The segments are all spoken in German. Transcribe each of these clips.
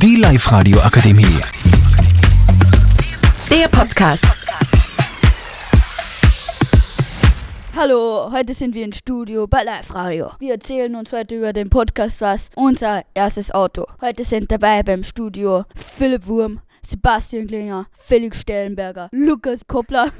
Die Live-Radio Akademie. Der Podcast. Hallo, heute sind wir im Studio bei Live Radio. Wir erzählen uns heute über den Podcast was, unser erstes Auto. Heute sind dabei beim Studio Philipp Wurm, Sebastian Klinger, Felix Stellenberger, Lukas Koppler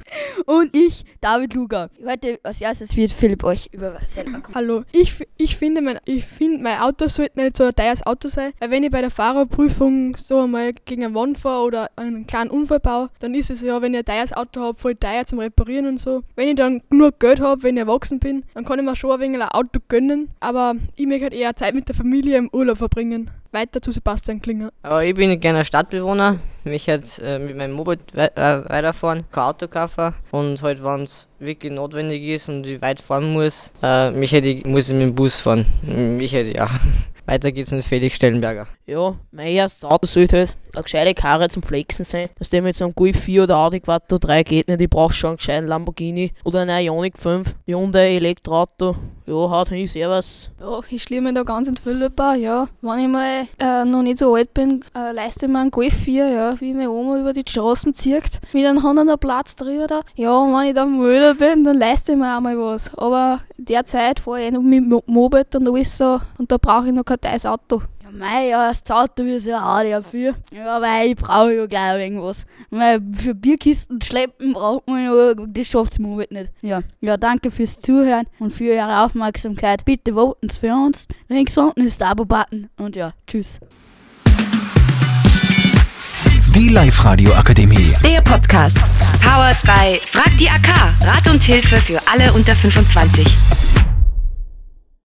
und ich, David Luger. Heute als erstes wird Philipp euch über selber kommen. Hallo, ich, ich finde, mein, ich finde, mein Auto sollte nicht so ein teures Auto sein, weil wenn ich bei der Fahrerprüfung so einmal gegen eine Wand fahre oder einen kleinen Unfall baue, dann ist es ja, wenn ich ein teures Auto habe, voll teuer zum Reparieren und so. Wenn ich dann genug Geld habe, wenn ich erwachsen bin, dann kann ich mir schon ein wenig ein Auto gönnen, aber ich möchte halt eher Zeit mit der Familie im Urlaub verbringen. Weiter zu Sebastian Klinger. Aber ich bin gerne Stadtbewohner. Mich halt äh, mit meinem Moped wei äh, weiterfahren, kein Auto kaufen. Und halt, wenn es wirklich notwendig ist und ich weit fahren muss, äh, mich hätte ich, muss ich mit dem Bus fahren. Mich hätte ja. Weiter geht's mit Felix Stellenberger. Ja, mein erstes Auto sollte halt eine gescheite Karre zum Flexen sein. Dass der mit so einem Golf 4 oder Audi Quattro 3 geht nicht. Ich brauche schon einen gescheiten Lamborghini oder einen Ioniq 5. Hyundai Elektroauto. Ja, haut hin, servus. Ja, ich schließe mich da ganz in an, ja. Wenn ich mal äh, noch nicht so alt bin, äh, leiste ich mir einen Golf 4, ja, wie meine Oma über die Straßen zieht, mit einem anderen Platz drüber da. Ja, und wenn ich dann müde bin, dann leiste ich mir auch mal was. Aber derzeit fahre ich eh noch mit Mo- Moped und alles so und da brauche ich noch kein teures Auto. Ja, mein erstes Auto ist ja Audi A4. Ja, weil ich brauche ja gleich irgendwas. Weil für Bierkisten schleppen braucht man ja, das schafft's mir halt nicht. Ja. ja, danke fürs Zuhören und für eure Aufmerksamkeit. Bitte voten für uns. Links unten ist der Abo-Button und ja, tschüss. Die Live-Radio Akademie. Der Podcast. Powered by Frag die AK. Rat und Hilfe für alle unter 25.